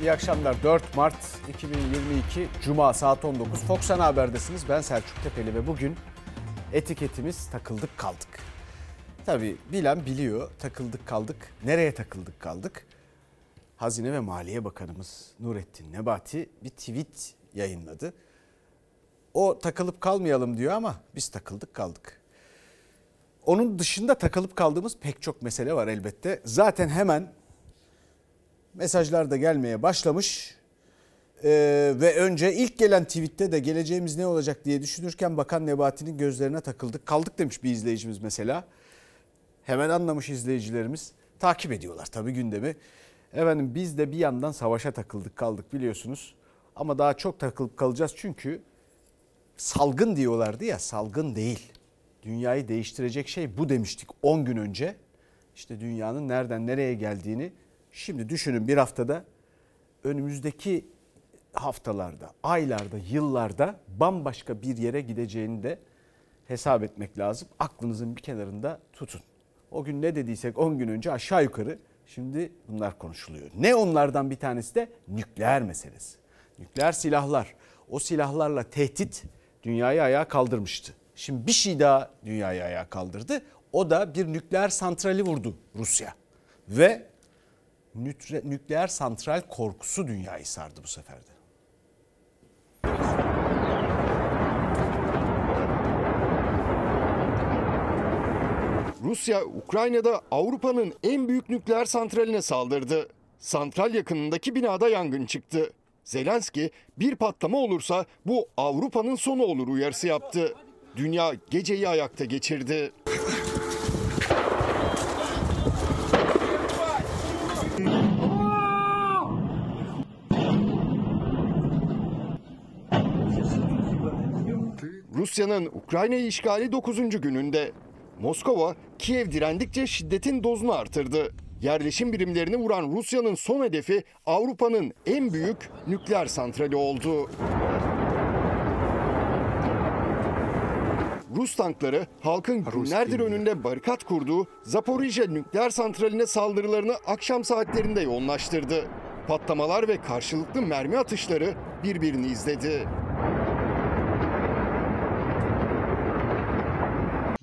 İyi akşamlar. 4 Mart 2022 Cuma saat 19 Fox Ana Haber'desiniz. Ben Selçuk Tepeli ve bugün etiketimiz takıldık kaldık. Tabii bilen biliyor takıldık kaldık. Nereye takıldık kaldık? Hazine ve Maliye Bakanımız Nurettin Nebati bir tweet yayınladı. O takılıp kalmayalım diyor ama biz takıldık kaldık. Onun dışında takılıp kaldığımız pek çok mesele var elbette. Zaten hemen mesajlar da gelmeye başlamış. Ee, ve önce ilk gelen tweette de geleceğimiz ne olacak diye düşünürken Bakan Nebati'nin gözlerine takıldık. Kaldık demiş bir izleyicimiz mesela. Hemen anlamış izleyicilerimiz. Takip ediyorlar tabii gündemi. Efendim biz de bir yandan savaşa takıldık kaldık biliyorsunuz. Ama daha çok takılıp kalacağız çünkü salgın diyorlardı ya salgın değil. Dünyayı değiştirecek şey bu demiştik 10 gün önce. İşte dünyanın nereden nereye geldiğini şimdi düşünün bir haftada önümüzdeki haftalarda, aylarda, yıllarda bambaşka bir yere gideceğini de hesap etmek lazım. Aklınızın bir kenarında tutun. O gün ne dediysek 10 gün önce aşağı yukarı şimdi bunlar konuşuluyor. Ne onlardan bir tanesi de nükleer meselesi. Nükleer silahlar. O silahlarla tehdit dünyayı ayağa kaldırmıştı. Şimdi bir şey daha dünyayı ayağa kaldırdı. O da bir nükleer santrali vurdu Rusya. Ve nükleer santral korkusu dünyayı sardı bu sefer de. Rusya, Ukrayna'da Avrupa'nın en büyük nükleer santraline saldırdı. Santral yakınındaki binada yangın çıktı. Zelenski bir patlama olursa bu Avrupa'nın sonu olur uyarısı yaptı. Dünya geceyi ayakta geçirdi. Rusya'nın Ukrayna'yı işgali 9. gününde. Moskova, Kiev direndikçe şiddetin dozunu artırdı. Yerleşim birimlerini vuran Rusya'nın son hedefi Avrupa'nın en büyük nükleer santrali oldu. Rus tankları halkın günlerdir önünde barikat kurduğu Zaporijye nükleer santraline saldırılarını akşam saatlerinde yoğunlaştırdı. Patlamalar ve karşılıklı mermi atışları birbirini izledi.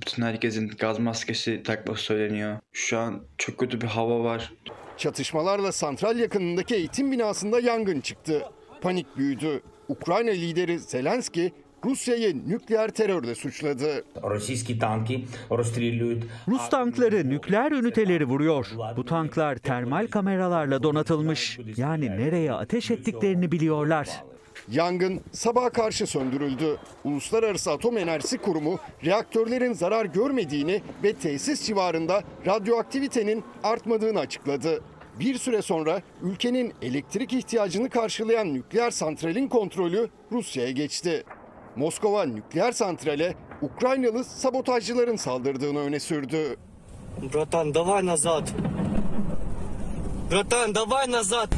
Bütün herkesin gaz maskesi takması söyleniyor. Şu an çok kötü bir hava var. Çatışmalarla santral yakınındaki eğitim binasında yangın çıktı. Panik büyüdü. Ukrayna lideri Zelenski Rusya'yı nükleer terörle suçladı. Rus tankları nükleer üniteleri vuruyor. Bu tanklar termal kameralarla donatılmış. Yani nereye ateş ettiklerini biliyorlar. Yangın sabaha karşı söndürüldü. Uluslararası Atom Enerjisi Kurumu reaktörlerin zarar görmediğini ve tesis civarında radyoaktivitenin artmadığını açıkladı. Bir süre sonra ülkenin elektrik ihtiyacını karşılayan nükleer santralin kontrolü Rusya'ya geçti. Moskova nükleer santrale Ukraynalı sabotajcıların saldırdığını öne sürdü. Братан, давай назад. Братан, давай назад.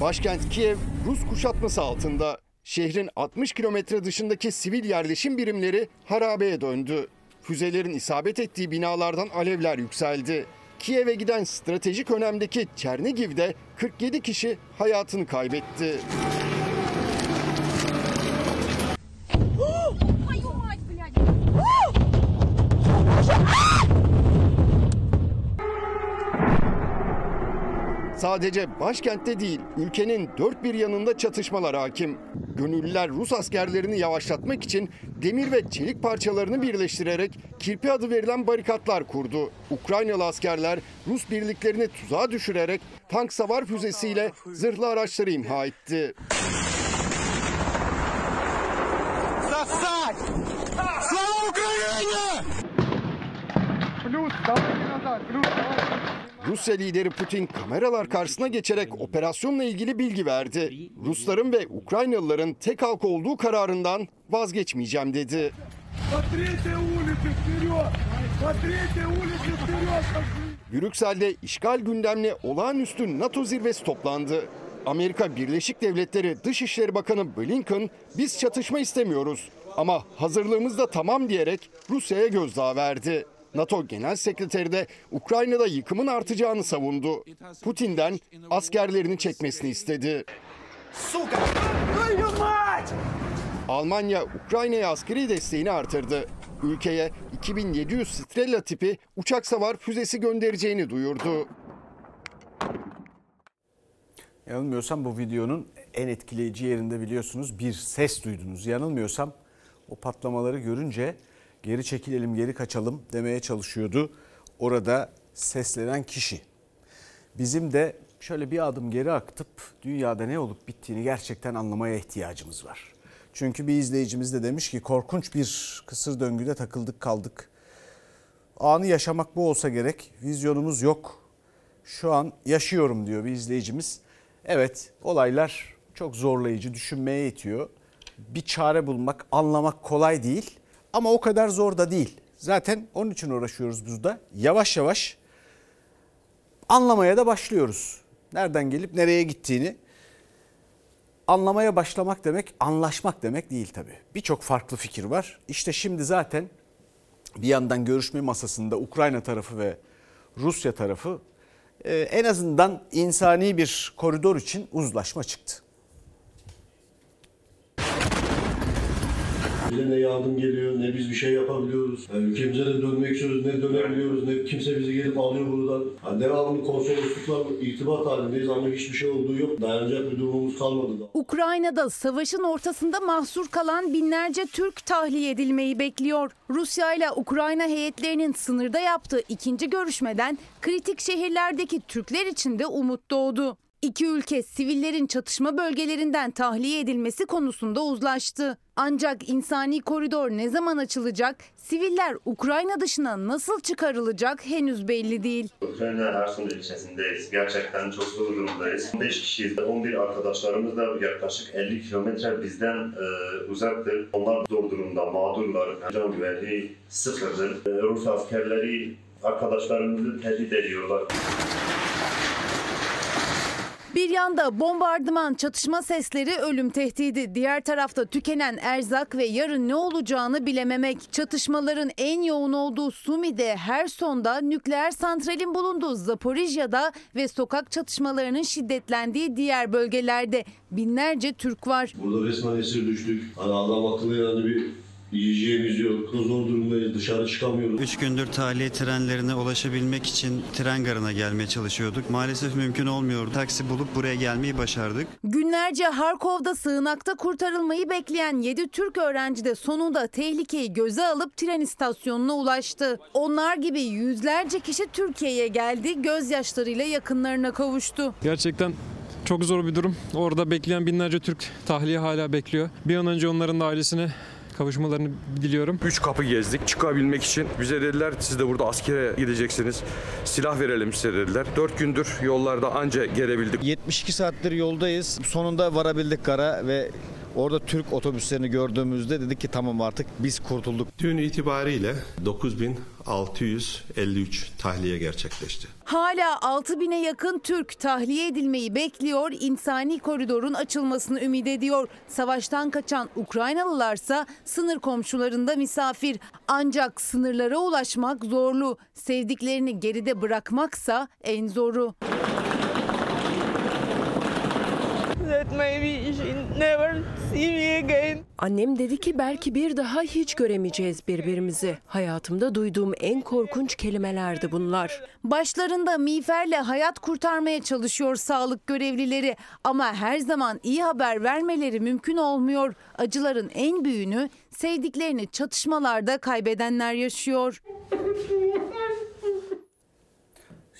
Başkent Kiev Rus kuşatması altında. Şehrin 60 kilometre dışındaki sivil yerleşim birimleri harabeye döndü. Füzelerin isabet ettiği binalardan alevler yükseldi. Kiev'e giden stratejik önemdeki Çernigiv'de 47 kişi hayatını kaybetti. Sadece başkentte değil, ülkenin dört bir yanında çatışmalar hakim. Gönüllüler Rus askerlerini yavaşlatmak için demir ve çelik parçalarını birleştirerek kirpi adı verilen barikatlar kurdu. Ukraynalı askerler Rus birliklerini tuzağa düşürerek tank savar füzesiyle zırhlı araçları imha etti. Rusya lideri Putin kameralar karşısına geçerek operasyonla ilgili bilgi verdi. Rusların ve Ukraynalıların tek halk olduğu kararından vazgeçmeyeceğim dedi. Brüksel'de işgal gündemli olağanüstü NATO zirvesi toplandı. Amerika Birleşik Devletleri Dışişleri Bakanı Blinken biz çatışma istemiyoruz ama hazırlığımız da tamam diyerek Rusya'ya gözdağı verdi. NATO Genel Sekreteri de Ukrayna'da yıkımın artacağını savundu. Putin'den askerlerini çekmesini istedi. Almanya Ukrayna'ya askeri desteğini artırdı. Ülkeye 2700 Strela tipi uçak savar füzesi göndereceğini duyurdu. Yanılmıyorsam bu videonun en etkileyici yerinde biliyorsunuz bir ses duydunuz. Yanılmıyorsam o patlamaları görünce geri çekilelim, geri kaçalım demeye çalışıyordu. Orada seslenen kişi. Bizim de şöyle bir adım geri akıtıp dünyada ne olup bittiğini gerçekten anlamaya ihtiyacımız var. Çünkü bir izleyicimiz de demiş ki korkunç bir kısır döngüde takıldık kaldık. Anı yaşamak bu olsa gerek. Vizyonumuz yok. Şu an yaşıyorum diyor bir izleyicimiz. Evet olaylar çok zorlayıcı, düşünmeye itiyor. Bir çare bulmak, anlamak kolay değil ama o kadar zor da değil. Zaten onun için uğraşıyoruz biz de. Yavaş yavaş anlamaya da başlıyoruz. Nereden gelip nereye gittiğini anlamaya başlamak demek anlaşmak demek değil tabii. Birçok farklı fikir var. İşte şimdi zaten bir yandan görüşme masasında Ukrayna tarafı ve Rusya tarafı e, en azından insani bir koridor için uzlaşma çıktı. Bize ne yardım geliyor, ne biz bir şey yapabiliyoruz. Yani ülkemize de dönmek istiyoruz, ne dönebiliyoruz, ne kimse bizi gelip alıyor buradan. Yani devamlı konsoloslukla irtibat halindeyiz ama hiçbir şey olduğu yok. Dayanacak bir durumumuz kalmadı da. Ukrayna'da savaşın ortasında mahsur kalan binlerce Türk tahliye edilmeyi bekliyor. Rusya ile Ukrayna heyetlerinin sınırda yaptığı ikinci görüşmeden kritik şehirlerdeki Türkler için de umut doğdu. İki ülke sivillerin çatışma bölgelerinden tahliye edilmesi konusunda uzlaştı. Ancak insani koridor ne zaman açılacak, siviller Ukrayna dışına nasıl çıkarılacak henüz belli değil. Ukrayna Ersun ilçesindeyiz. Gerçekten çok zor durumdayız. 5 kişiyiz. 11 arkadaşlarımız da yaklaşık 50 kilometre bizden e, uzaktır. Onlar zor durumda, mağdurlar. Can güvenliği sıfırdır. E, Rus askerleri arkadaşlarımızı tehdit ediyorlar. Bir yanda bombardıman, çatışma sesleri, ölüm tehdidi. Diğer tarafta tükenen erzak ve yarın ne olacağını bilememek. Çatışmaların en yoğun olduğu Sumi'de, Herson'da, nükleer santralin bulunduğu Zaporijya'da ve sokak çatışmalarının şiddetlendiği diğer bölgelerde binlerce Türk var. Burada resmen esir düştük. Hani adam akıllı yani bir yiyeceğimiz yok. Zor durumdayız, dışarı çıkamıyoruz. 3 gündür tahliye trenlerine ulaşabilmek için tren garına gelmeye çalışıyorduk. Maalesef mümkün olmuyordu. Taksi bulup buraya gelmeyi başardık. Günlerce Harkov'da sığınakta kurtarılmayı bekleyen 7 Türk öğrenci de sonunda tehlikeyi göze alıp tren istasyonuna ulaştı. Onlar gibi yüzlerce kişi Türkiye'ye geldi, gözyaşlarıyla yakınlarına kavuştu. Gerçekten çok zor bir durum. Orada bekleyen binlerce Türk tahliye hala bekliyor. Bir an önce onların da ailesine kavuşmalarını diliyorum. Üç kapı gezdik çıkabilmek için. Bize dediler siz de burada askere gideceksiniz. Silah verelim size dediler. Dört gündür yollarda anca gelebildik. 72 saattir yoldayız. Sonunda varabildik kara ve orada Türk otobüslerini gördüğümüzde dedik ki tamam artık biz kurtulduk. Dün itibariyle 9653 tahliye gerçekleşti. Hala 6000'e yakın Türk tahliye edilmeyi bekliyor, insani koridorun açılmasını ümit ediyor. Savaştan kaçan Ukraynalılarsa sınır komşularında misafir. Ancak sınırlara ulaşmak zorlu. Sevdiklerini geride bırakmaksa en zoru. Annem dedi ki belki bir daha hiç göremeyeceğiz birbirimizi. Hayatımda duyduğum en korkunç kelimelerdi bunlar. Başlarında miğferle hayat kurtarmaya çalışıyor sağlık görevlileri ama her zaman iyi haber vermeleri mümkün olmuyor. Acıların en büyüğünü sevdiklerini çatışmalarda kaybedenler yaşıyor.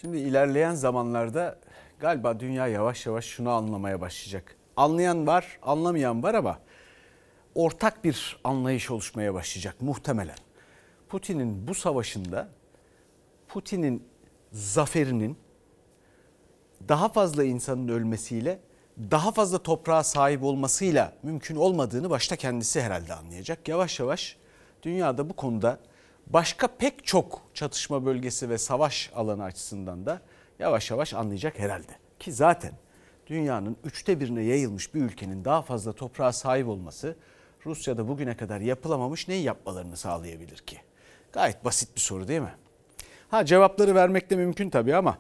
Şimdi ilerleyen zamanlarda galiba dünya yavaş yavaş şunu anlamaya başlayacak. Anlayan var, anlamayan var ama ortak bir anlayış oluşmaya başlayacak muhtemelen. Putin'in bu savaşında Putin'in zaferinin daha fazla insanın ölmesiyle daha fazla toprağa sahip olmasıyla mümkün olmadığını başta kendisi herhalde anlayacak. Yavaş yavaş dünyada bu konuda başka pek çok çatışma bölgesi ve savaş alanı açısından da yavaş yavaş anlayacak herhalde. Ki zaten dünyanın üçte birine yayılmış bir ülkenin daha fazla toprağa sahip olması Rusya'da bugüne kadar yapılamamış neyi yapmalarını sağlayabilir ki? Gayet basit bir soru değil mi? Ha cevapları vermek de mümkün tabii ama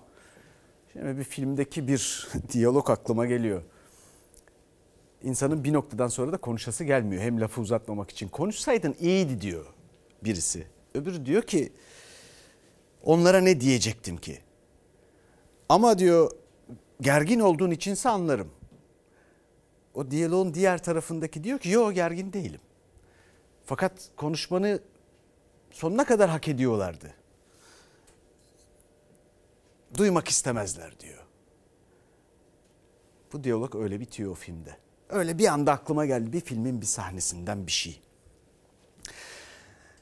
şimdi bir filmdeki bir diyalog aklıma geliyor. İnsanın bir noktadan sonra da konuşası gelmiyor. Hem lafı uzatmamak için. Konuşsaydın iyiydi diyor birisi. Öbürü diyor ki onlara ne diyecektim ki? Ama diyor gergin olduğun içinse anlarım. O diyaloğun diğer tarafındaki diyor ki yok gergin değilim. Fakat konuşmanı sonuna kadar hak ediyorlardı. Duymak istemezler diyor. Bu diyalog öyle bitiyor o filmde. Öyle bir anda aklıma geldi bir filmin bir sahnesinden bir şey.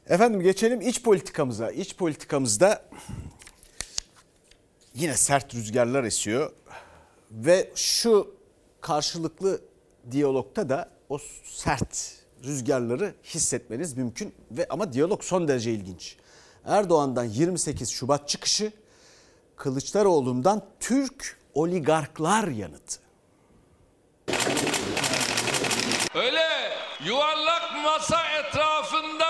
Efendim geçelim iç politikamıza. İç politikamızda yine sert rüzgarlar esiyor ve şu karşılıklı diyalogta da o sert rüzgarları hissetmeniz mümkün ve ama diyalog son derece ilginç. Erdoğan'dan 28 Şubat çıkışı, Kılıçdaroğlu'ndan Türk oligarklar yanıtı. Öyle yuvarlak masa etrafında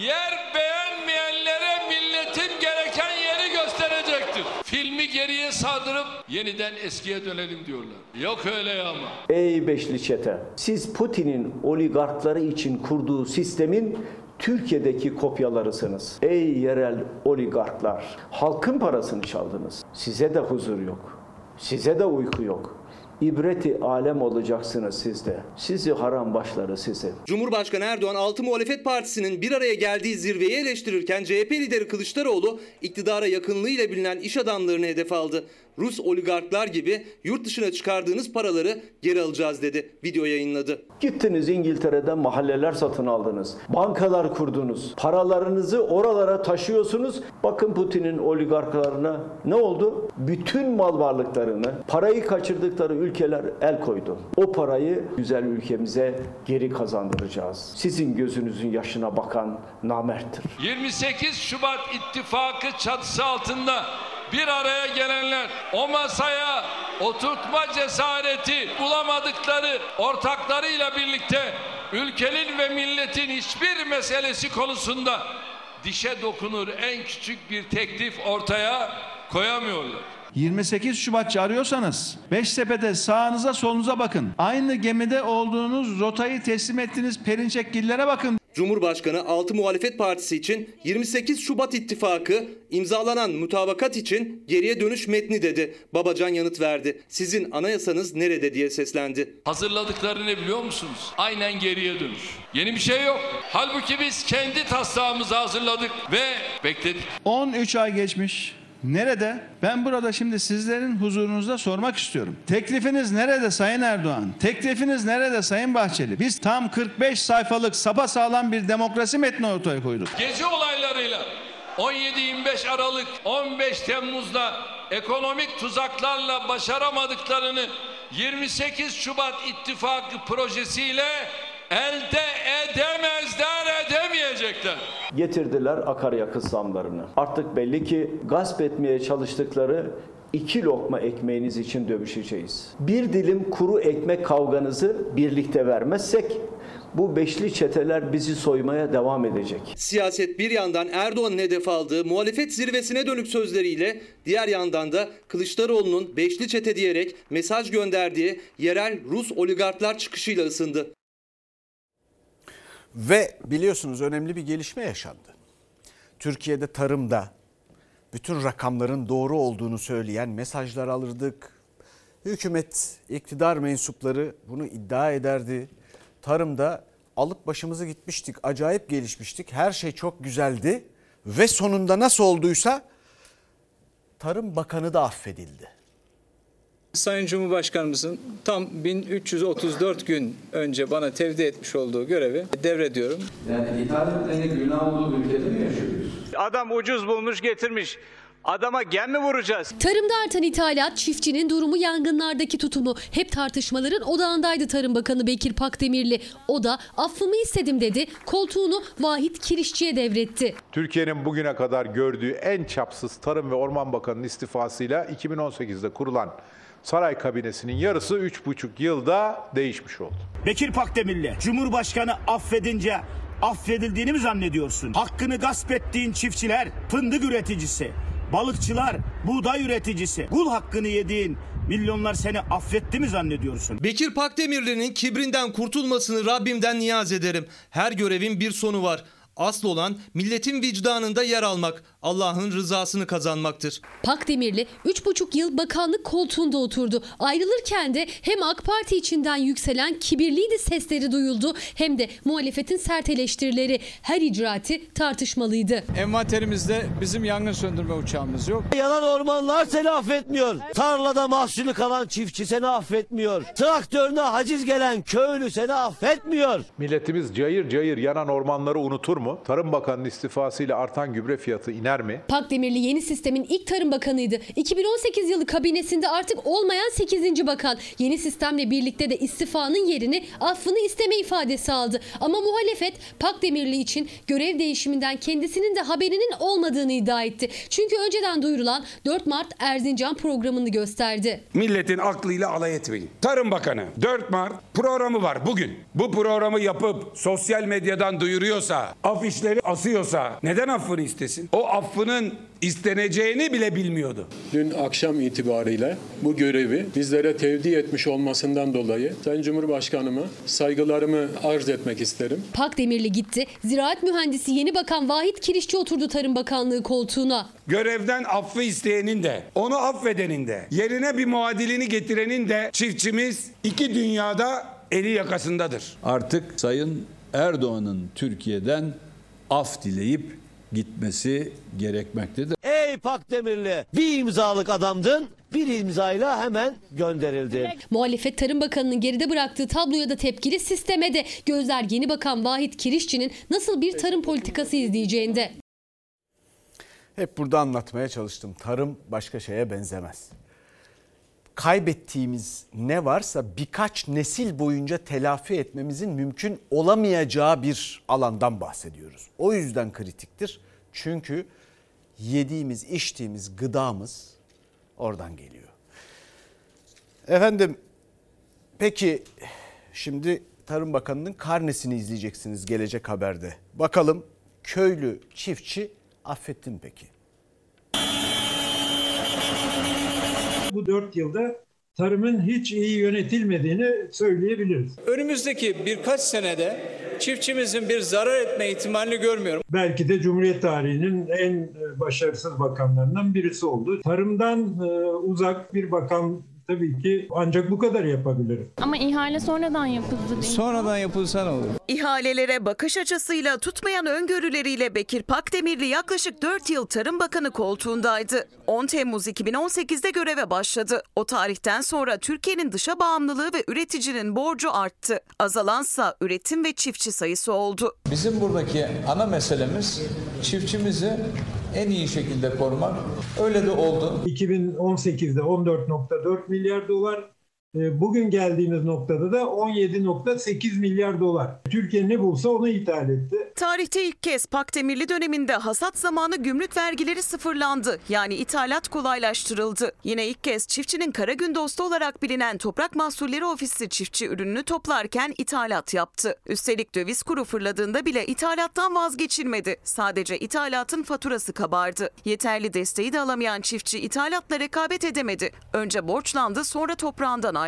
yer beğenmeyenlere milletin gereken yeri gösterecektir. Filmi geriye sardırıp yeniden eskiye dönelim diyorlar. Yok öyle ama. Ey beşli çete, siz Putin'in oligarkları için kurduğu sistemin Türkiye'deki kopyalarısınız. Ey yerel oligarklar, halkın parasını çaldınız. Size de huzur yok. Size de uyku yok. İbreti alem olacaksınız siz de. Sizi haram başları sizi. Cumhurbaşkanı Erdoğan 6 muhalefet partisinin bir araya geldiği zirveyi eleştirirken CHP lideri Kılıçdaroğlu iktidara yakınlığıyla bilinen iş adamlarını hedef aldı. Rus oligarklar gibi yurt dışına çıkardığınız paraları geri alacağız dedi. Video yayınladı. Gittiniz İngiltere'de mahalleler satın aldınız. Bankalar kurdunuz. Paralarınızı oralara taşıyorsunuz. Bakın Putin'in oligarklarına ne oldu? Bütün mal varlıklarını, parayı kaçırdıkları ülkeler el koydu. O parayı güzel ülkemize geri kazandıracağız. Sizin gözünüzün yaşına bakan namerttir. 28 Şubat ittifakı çatısı altında bir araya gelenler o masaya oturtma cesareti bulamadıkları ortaklarıyla birlikte ülkenin ve milletin hiçbir meselesi konusunda dişe dokunur en küçük bir teklif ortaya koyamıyorlar. 28 Şubatçı arıyorsanız Beştepe'de sağınıza solunuza bakın. Aynı gemide olduğunuz rotayı teslim ettiğiniz Perinçekgillere bakın. Cumhurbaşkanı 6 muhalefet partisi için 28 Şubat ittifakı imzalanan mutabakat için geriye dönüş metni dedi. Babacan yanıt verdi. Sizin anayasanız nerede diye seslendi. Hazırladıklarını biliyor musunuz? Aynen geriye dönüş. Yeni bir şey yok. Halbuki biz kendi taslağımızı hazırladık ve bekledik. 13 ay geçmiş. Nerede? Ben burada şimdi sizlerin huzurunuzda sormak istiyorum. Teklifiniz nerede Sayın Erdoğan? Teklifiniz nerede Sayın Bahçeli? Biz tam 45 sayfalık sapasağlam bir demokrasi metni ortaya koyduk. Gece olaylarıyla 17-25 Aralık 15 Temmuz'da ekonomik tuzaklarla başaramadıklarını 28 Şubat ittifakı projesiyle elde edemezler, edemeyecekler. Getirdiler akaryakıt zamlarını. Artık belli ki gasp etmeye çalıştıkları iki lokma ekmeğiniz için dövüşeceğiz. Bir dilim kuru ekmek kavganızı birlikte vermezsek bu beşli çeteler bizi soymaya devam edecek. Siyaset bir yandan Erdoğan'ın hedef aldığı muhalefet zirvesine dönük sözleriyle diğer yandan da Kılıçdaroğlu'nun beşli çete diyerek mesaj gönderdiği yerel Rus oligarklar çıkışıyla ısındı. Ve biliyorsunuz önemli bir gelişme yaşandı. Türkiye'de tarımda bütün rakamların doğru olduğunu söyleyen mesajlar alırdık. Hükümet, iktidar mensupları bunu iddia ederdi. Tarımda alıp başımızı gitmiştik, acayip gelişmiştik. Her şey çok güzeldi ve sonunda nasıl olduysa Tarım Bakanı da affedildi. Sayın Cumhurbaşkanımızın tam 1334 gün önce bana tevdi etmiş olduğu görevi devrediyorum. Yani ithal etmenin günah olduğu ülkede mi yaşıyoruz? Adam ucuz bulmuş getirmiş. Adama gem mi vuracağız? Tarımda artan ithalat, çiftçinin durumu, yangınlardaki tutumu hep tartışmaların odağındaydı Tarım Bakanı Bekir Pakdemirli. O da affımı istedim dedi, koltuğunu Vahit Kirişçi'ye devretti. Türkiye'nin bugüne kadar gördüğü en çapsız Tarım ve Orman Bakanı'nın istifasıyla 2018'de kurulan saray kabinesinin yarısı 3,5 yılda değişmiş oldu. Bekir Pakdemirli Cumhurbaşkanı affedince affedildiğini mi zannediyorsun? Hakkını gasp ettiğin çiftçiler, fındık üreticisi, balıkçılar, buğday üreticisi, kul hakkını yediğin milyonlar seni affetti mi zannediyorsun? Bekir Pakdemirli'nin kibrinden kurtulmasını Rabbimden niyaz ederim. Her görevin bir sonu var. Asıl olan milletin vicdanında yer almak, Allah'ın rızasını kazanmaktır. Pakdemirli 3,5 yıl bakanlık koltuğunda oturdu. Ayrılırken de hem AK Parti içinden yükselen kibirliydi sesleri duyuldu hem de muhalefetin sert eleştirileri. Her icraati tartışmalıydı. Envanterimizde bizim yangın söndürme uçağımız yok. Yanan ormanlar seni affetmiyor. Tarlada mahsulü kalan çiftçi seni affetmiyor. Traktörüne haciz gelen köylü seni affetmiyor. Milletimiz cayır cayır yanan ormanları unutur mu? Tarım Bakanı'nın istifasıyla artan gübre fiyatı iner mi? Pakdemirli yeni sistemin ilk tarım bakanıydı. 2018 yılı kabinesinde artık olmayan 8. bakan. Yeni sistemle birlikte de istifanın yerini affını isteme ifadesi aldı. Ama muhalefet Pakdemirli için görev değişiminden kendisinin de haberinin olmadığını iddia etti. Çünkü önceden duyurulan 4 Mart Erzincan programını gösterdi. Milletin aklıyla alay etmeyin. Tarım Bakanı 4 Mart programı var bugün. Bu programı yapıp sosyal medyadan duyuruyorsa, afişleri asıyorsa neden affını istesin? O affının isteneceğini bile bilmiyordu. Dün akşam itibariyle bu görevi bizlere tevdi etmiş olmasından dolayı Sayın Cumhurbaşkanıma saygılarımı arz etmek isterim. Pakdemirli gitti. Ziraat mühendisi yeni bakan Vahit Kirişçi oturdu Tarım Bakanlığı koltuğuna. Görevden affı isteyenin de, onu affedenin de, yerine bir muadilini getirenin de çiftçimiz iki dünyada eli yakasındadır. Artık Sayın Erdoğan'ın Türkiye'den af dileyip gitmesi gerekmektedir. Ey Pakdemirli bir imzalık adamdın bir imzayla hemen gönderildin. Muhalefet Tarım Bakanı'nın geride bıraktığı tabloya da tepkili sisteme de gözler yeni bakan Vahit Kirişçi'nin nasıl bir tarım politikası izleyeceğinde. Hep burada anlatmaya çalıştım. Tarım başka şeye benzemez. Kaybettiğimiz ne varsa birkaç nesil boyunca telafi etmemizin mümkün olamayacağı bir alandan bahsediyoruz. O yüzden kritiktir. Çünkü yediğimiz, içtiğimiz gıdamız oradan geliyor. Efendim peki şimdi Tarım Bakanı'nın karnesini izleyeceksiniz gelecek haberde. Bakalım köylü çiftçi affetti mi peki? Bu dört yılda tarımın hiç iyi yönetilmediğini söyleyebiliriz. Önümüzdeki birkaç senede çiftçimizin bir zarar etme ihtimalini görmüyorum. Belki de Cumhuriyet tarihinin en başarısız bakanlarından birisi oldu. Tarımdan e, uzak bir bakan tabii ki ancak bu kadar yapabilir. Ama ihale sonradan yapıldı değil mi? Sonradan yapılsa ne olur? İhalelere bakış açısıyla tutmayan öngörüleriyle Bekir Pakdemirli yaklaşık 4 yıl Tarım Bakanı koltuğundaydı. 10 Temmuz 2018'de göreve başladı. O tarihten sonra Türkiye'nin dışa bağımlılığı ve üreticinin borcu arttı. Azalansa üretim ve çiftçi sayısı oldu. Bizim buradaki ana meselemiz çiftçimizi en iyi şekilde korumak. Öyle de oldu. 2018'de 14.4 milyar dolar, bugün geldiğimiz noktada da 17.8 milyar dolar. Türkiye ne bulsa onu ithal etti. Tarihte ilk kez Pakdemirli döneminde hasat zamanı gümrük vergileri sıfırlandı. Yani ithalat kolaylaştırıldı. Yine ilk kez çiftçinin kara gün dostu olarak bilinen Toprak Mahsulleri Ofisi çiftçi ürününü toplarken ithalat yaptı. Üstelik döviz kuru fırladığında bile ithalattan vazgeçilmedi. Sadece ithalatın faturası kabardı. Yeterli desteği de alamayan çiftçi ithalatla rekabet edemedi. Önce borçlandı sonra toprağından.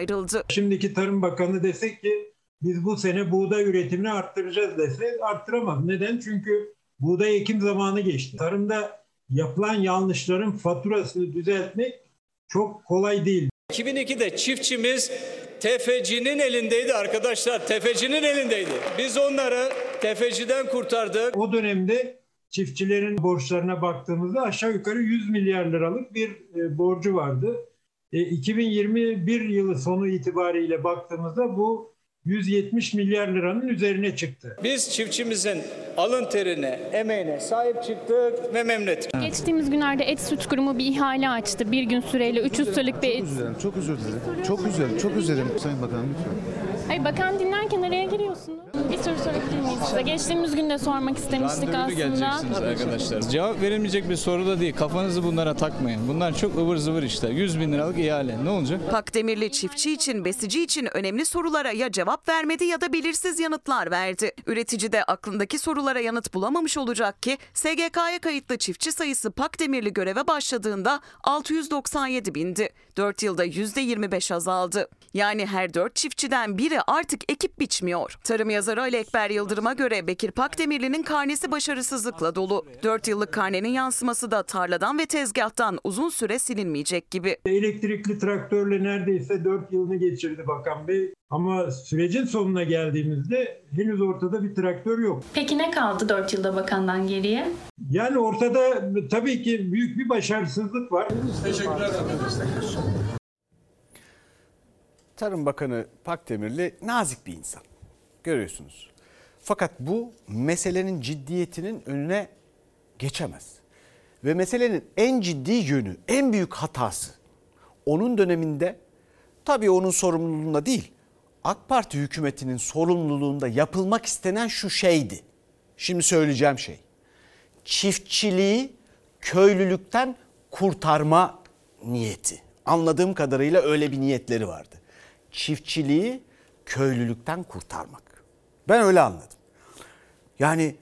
Şimdiki Tarım Bakanı desek ki biz bu sene buğday üretimini arttıracağız dese arttıramaz. Neden? Çünkü buğday ekim zamanı geçti. Tarımda yapılan yanlışların faturasını düzeltmek çok kolay değil. 2002'de çiftçimiz tefecinin elindeydi arkadaşlar. Tefecinin elindeydi. Biz onları tefeciden kurtardık. O dönemde çiftçilerin borçlarına baktığımızda aşağı yukarı 100 milyar liralık bir e, borcu vardı. E, 2021 yılı sonu itibariyle baktığımızda bu 170 milyar liranın üzerine çıktı. Biz çiftçimizin alın terine, emeğine sahip çıktık ve memnun ettik. Geçtiğimiz günlerde Et Süt Kurumu bir ihale açtı. Bir gün süreyle 300 liralık bir et. Çok özür dilerim. Çok özür dilerim. Çok özür dilerim Sayın Bakanım lütfen. Ay bakan dinlerken araya giriyorsunuz. Bir soru sorabilir miyiz size? Geçtiğimiz gün de sormak istemiştik Randevulu aslında. arkadaşlar. Cevap verilmeyecek bir soru da değil. Kafanızı bunlara takmayın. Bunlar çok ıvır zıvır işler. 100 bin liralık ihale. Ne olacak? Pakdemirli çiftçi için, besici için önemli sorulara ya cevap vermedi ya da belirsiz yanıtlar verdi. Üretici de aklındaki sorulara yanıt bulamamış olacak ki SGK'ya kayıtlı çiftçi sayısı Pakdemirli göreve başladığında 697 bindi. 4 yılda %25 azaldı. Yani her 4 çiftçiden biri artık ekip biçmiyor. Tarım yazarı Ali Ekber Yıldırım'a göre Bekir Pakdemirli'nin karnesi başarısızlıkla dolu. 4 yıllık karnenin yansıması da tarladan ve tezgahtan uzun süre silinmeyecek gibi. Elektrikli traktörle neredeyse 4 yılını geçirdi Bakan Bey. Ama sürecin sonuna geldiğimizde henüz ortada bir traktör yok. Peki ne kaldı 4 yılda bakandan geriye? Yani ortada tabii ki büyük bir başarısızlık var. Teşekkürler. Tarım Bakanı Pakdemirli nazik bir insan. Görüyorsunuz. Fakat bu meselenin ciddiyetinin önüne geçemez. Ve meselenin en ciddi yönü, en büyük hatası onun döneminde tabii onun sorumluluğunda değil, AK Parti hükümetinin sorumluluğunda yapılmak istenen şu şeydi. Şimdi söyleyeceğim şey. Çiftçiliği köylülükten kurtarma niyeti. Anladığım kadarıyla öyle bir niyetleri vardı. Çiftçiliği köylülükten kurtarmak. Ben öyle anladım. Yani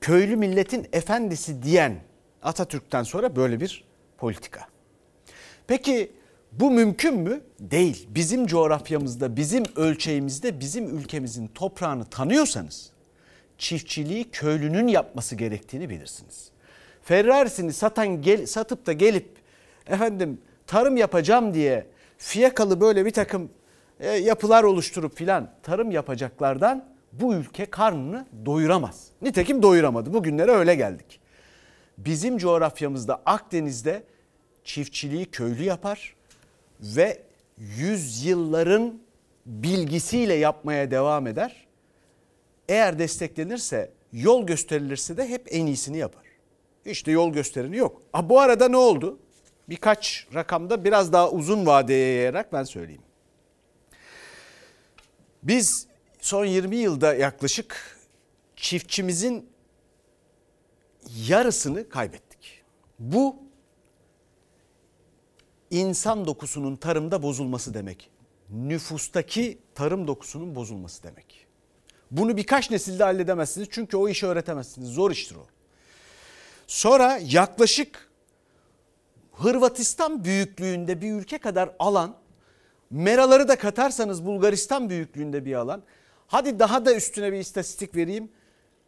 köylü milletin efendisi diyen Atatürk'ten sonra böyle bir politika. Peki bu mümkün mü? Değil. Bizim coğrafyamızda, bizim ölçeğimizde, bizim ülkemizin toprağını tanıyorsanız çiftçiliği köylünün yapması gerektiğini bilirsiniz. Ferrari'sini satan gel, satıp da gelip efendim tarım yapacağım diye fiyakalı böyle bir takım e, yapılar oluşturup filan tarım yapacaklardan bu ülke karnını doyuramaz. Nitekim doyuramadı. Bugünlere öyle geldik. Bizim coğrafyamızda Akdeniz'de çiftçiliği köylü yapar ve yüzyılların bilgisiyle yapmaya devam eder. Eğer desteklenirse, yol gösterilirse de hep en iyisini yapar. İşte yol göstereni yok. Ha, bu arada ne oldu? Birkaç rakamda biraz daha uzun vadeye yayarak ben söyleyeyim. Biz son 20 yılda yaklaşık çiftçimizin yarısını kaybettik. Bu insan dokusunun tarımda bozulması demek. Nüfustaki tarım dokusunun bozulması demek. Bunu birkaç nesilde halledemezsiniz çünkü o işi öğretemezsiniz. Zor iştir o. Sonra yaklaşık Hırvatistan büyüklüğünde bir ülke kadar alan, meraları da katarsanız Bulgaristan büyüklüğünde bir alan. Hadi daha da üstüne bir istatistik vereyim.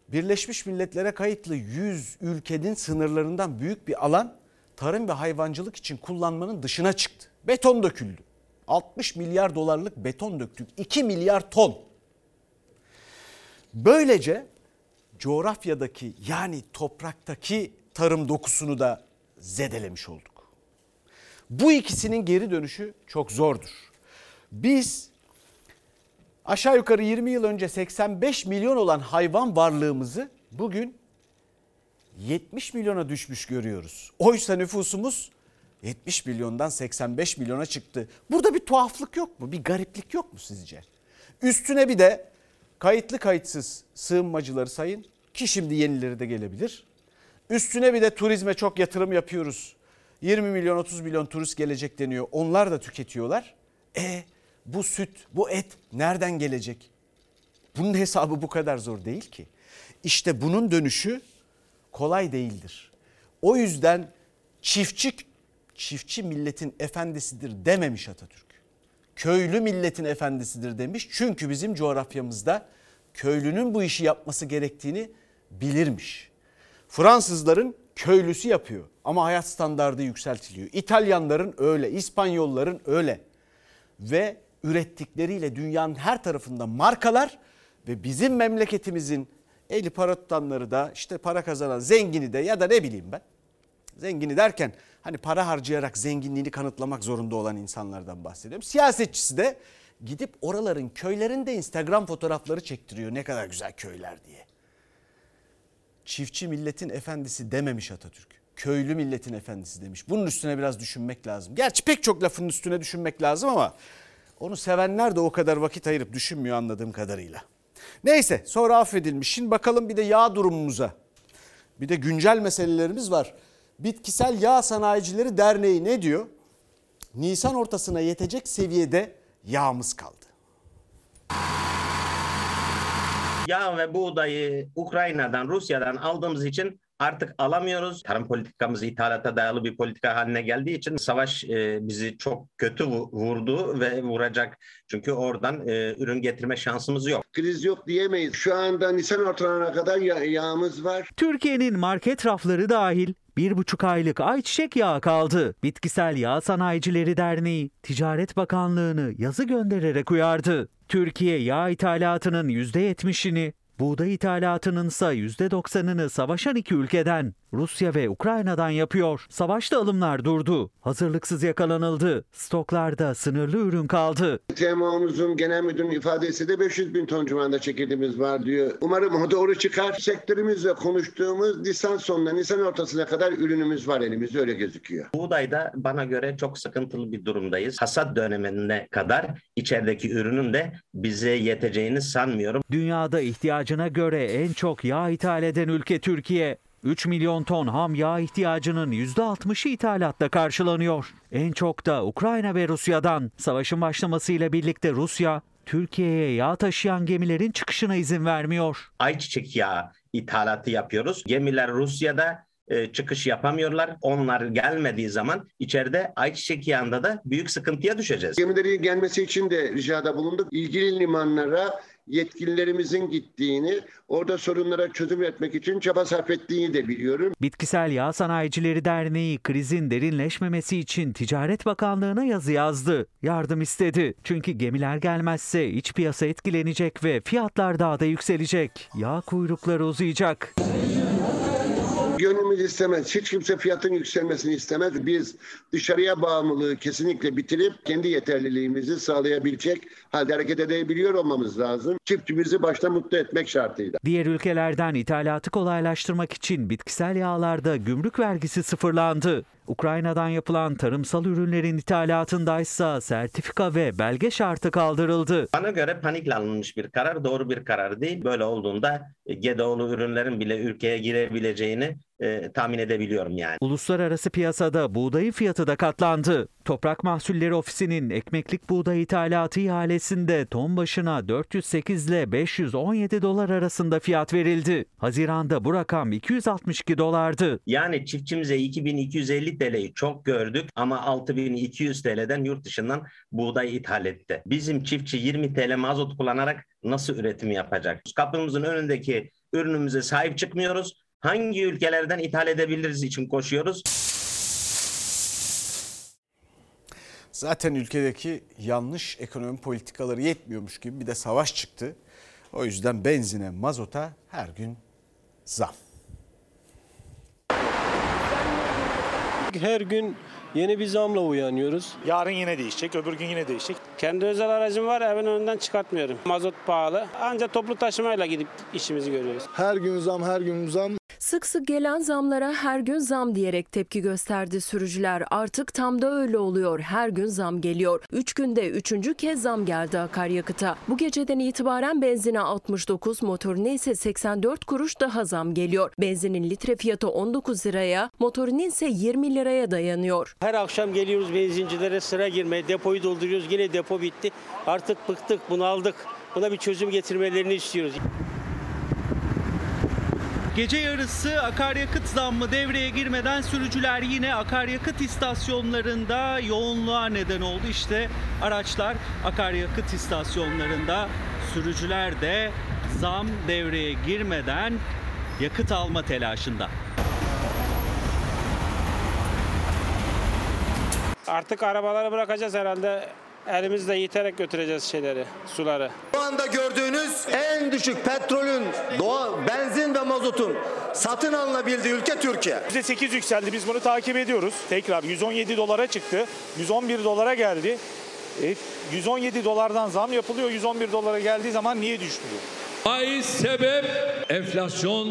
Birleşmiş Milletler'e kayıtlı 100 ülkenin sınırlarından büyük bir alan tarım ve hayvancılık için kullanmanın dışına çıktı. Beton döküldü. 60 milyar dolarlık beton döktük. 2 milyar ton. Böylece coğrafyadaki yani topraktaki tarım dokusunu da zedelemiş olduk. Bu ikisinin geri dönüşü çok zordur. Biz aşağı yukarı 20 yıl önce 85 milyon olan hayvan varlığımızı bugün 70 milyona düşmüş görüyoruz. Oysa nüfusumuz 70 milyondan 85 milyona çıktı. Burada bir tuhaflık yok mu? Bir gariplik yok mu sizce? Üstüne bir de kayıtlı kayıtsız sığınmacıları sayın ki şimdi yenileri de gelebilir. Üstüne bir de turizme çok yatırım yapıyoruz. 20 milyon 30 milyon turist gelecek deniyor. Onlar da tüketiyorlar. E bu süt, bu et nereden gelecek? Bunun hesabı bu kadar zor değil ki. İşte bunun dönüşü kolay değildir. O yüzden çiftçi çiftçi milletin efendisidir dememiş Atatürk. Köylü milletin efendisidir demiş. Çünkü bizim coğrafyamızda köylünün bu işi yapması gerektiğini bilirmiş. Fransızların köylüsü yapıyor ama hayat standardı yükseltiliyor. İtalyanların öyle, İspanyolların öyle. Ve ürettikleriyle dünyanın her tarafında markalar ve bizim memleketimizin eli para tutanları da işte para kazanan zengini de ya da ne bileyim ben. Zengini derken hani para harcayarak zenginliğini kanıtlamak zorunda olan insanlardan bahsediyorum. Siyasetçisi de gidip oraların köylerinde Instagram fotoğrafları çektiriyor ne kadar güzel köyler diye. Çiftçi milletin efendisi dememiş Atatürk. Köylü milletin efendisi demiş. Bunun üstüne biraz düşünmek lazım. Gerçi pek çok lafın üstüne düşünmek lazım ama onu sevenler de o kadar vakit ayırıp düşünmüyor anladığım kadarıyla. Neyse sonra affedilmiş. Şimdi bakalım bir de yağ durumumuza. Bir de güncel meselelerimiz var. Bitkisel Yağ Sanayicileri Derneği ne diyor? Nisan ortasına yetecek seviyede yağımız kaldı. Yağ ve buğdayı Ukrayna'dan, Rusya'dan aldığımız için artık alamıyoruz. Tarım politikamız ithalata dayalı bir politika haline geldiği için savaş e, bizi çok kötü vu- vurdu ve vuracak. Çünkü oradan e, ürün getirme şansımız yok. Kriz yok diyemeyiz. Şu anda Nisan ortalarına kadar ya- yağımız var. Türkiye'nin market rafları dahil bir buçuk aylık ayçiçek yağı kaldı. Bitkisel Yağ Sanayicileri Derneği Ticaret Bakanlığı'nı yazı göndererek uyardı. Türkiye yağ ithalatının %70'ini, buğday ithalatının ise %90'ını savaşan iki ülkeden Rusya ve Ukrayna'dan yapıyor. Savaşta alımlar durdu. Hazırlıksız yakalanıldı. Stoklarda sınırlı ürün kaldı. TMO'muzun genel müdürünün ifadesi de 500 bin ton civarında çekirdeğimiz var diyor. Umarım o doğru çıkar. Sektörümüzle konuştuğumuz Nisan sonuna, Nisan ortasına kadar ürünümüz var elimizde öyle gözüküyor. Buğdayda bana göre çok sıkıntılı bir durumdayız. Hasat dönemine kadar içerideki ürünün de bize yeteceğini sanmıyorum. Dünyada ihtiyacına göre en çok yağ ithal eden ülke Türkiye. 3 milyon ton ham yağ ihtiyacının %60'ı ithalatla karşılanıyor. En çok da Ukrayna ve Rusya'dan. Savaşın başlamasıyla birlikte Rusya, Türkiye'ye yağ taşıyan gemilerin çıkışına izin vermiyor. Ayçiçek yağı ithalatı yapıyoruz. Gemiler Rusya'da e, çıkış yapamıyorlar. Onlar gelmediği zaman içeride ayçiçek yağında da büyük sıkıntıya düşeceğiz. Gemilerin gelmesi için de ricada bulunduk. İlgili limanlara yetkililerimizin gittiğini, orada sorunlara çözüm üretmek için çaba sarf ettiğini de biliyorum. Bitkisel Yağ Sanayicileri Derneği krizin derinleşmemesi için Ticaret Bakanlığı'na yazı yazdı. Yardım istedi. Çünkü gemiler gelmezse iç piyasa etkilenecek ve fiyatlar daha da yükselecek. Yağ kuyrukları uzayacak. Gönlümüz istemez. Hiç kimse fiyatın yükselmesini istemez. Biz dışarıya bağımlılığı kesinlikle bitirip kendi yeterliliğimizi sağlayabilecek halde hareket edebiliyor olmamız lazım. Çiftçimizi başta mutlu etmek şartıyla. Diğer ülkelerden ithalatı kolaylaştırmak için bitkisel yağlarda gümrük vergisi sıfırlandı. Ukrayna'dan yapılan tarımsal ürünlerin ithalatındaysa sertifika ve belge şartı kaldırıldı. Bana göre panikle alınmış bir karar, doğru bir karar değil. Böyle olduğunda GDO'lu ürünlerin bile ülkeye girebileceğini e, tahmin edebiliyorum yani. Uluslararası piyasada buğdayın fiyatı da katlandı. Toprak Mahsulleri Ofisi'nin ekmeklik buğday ithalatı ihalesinde ton başına 408 ile 517 dolar arasında fiyat verildi. Haziranda bu rakam 262 dolardı. Yani çiftçimize 2250 TL'yi çok gördük ama 6200 TL'den yurt dışından buğday ithal etti. Bizim çiftçi 20 TL mazot kullanarak nasıl üretim yapacak? Kapımızın önündeki ürünümüze sahip çıkmıyoruz. Hangi ülkelerden ithal edebiliriz için koşuyoruz? Zaten ülkedeki yanlış ekonomi politikaları yetmiyormuş gibi bir de savaş çıktı. O yüzden benzine, mazota her gün zam. Her gün yeni bir zamla uyanıyoruz. Yarın yine değişecek, öbür gün yine değişecek. Kendi özel aracım var evin önünden çıkartmıyorum. Mazot pahalı. Ancak toplu taşımayla gidip işimizi görüyoruz. Her gün zam, her gün zam. Sık sık gelen zamlara her gün zam diyerek tepki gösterdi sürücüler. Artık tam da öyle oluyor. Her gün zam geliyor. 3 günde üçüncü kez zam geldi akaryakıta. Bu geceden itibaren benzine 69, motorine ise 84 kuruş daha zam geliyor. Benzinin litre fiyatı 19 liraya, motorinin ise 20 liraya dayanıyor. Her akşam geliyoruz benzincilere sıra girmeye. Depoyu dolduruyoruz. Yine depo bitti. Artık bıktık, bunaldık. Buna bir çözüm getirmelerini istiyoruz. Gece yarısı akaryakıt zammı devreye girmeden sürücüler yine akaryakıt istasyonlarında yoğunluğa neden oldu. İşte araçlar akaryakıt istasyonlarında sürücüler de zam devreye girmeden yakıt alma telaşında. Artık arabaları bırakacağız herhalde. Elimizle yiterek götüreceğiz şeyleri, suları. Şu anda gördüğünüz en düşük petrolün, doğa, benzin ve mazotun satın alınabildiği ülke Türkiye. %8 yükseldi. Biz bunu takip ediyoruz. Tekrar 117 dolara çıktı. 111 dolara geldi. E, 117 dolardan zam yapılıyor. 111 dolara geldiği zaman niye düşmüyor? Faiz sebep, enflasyon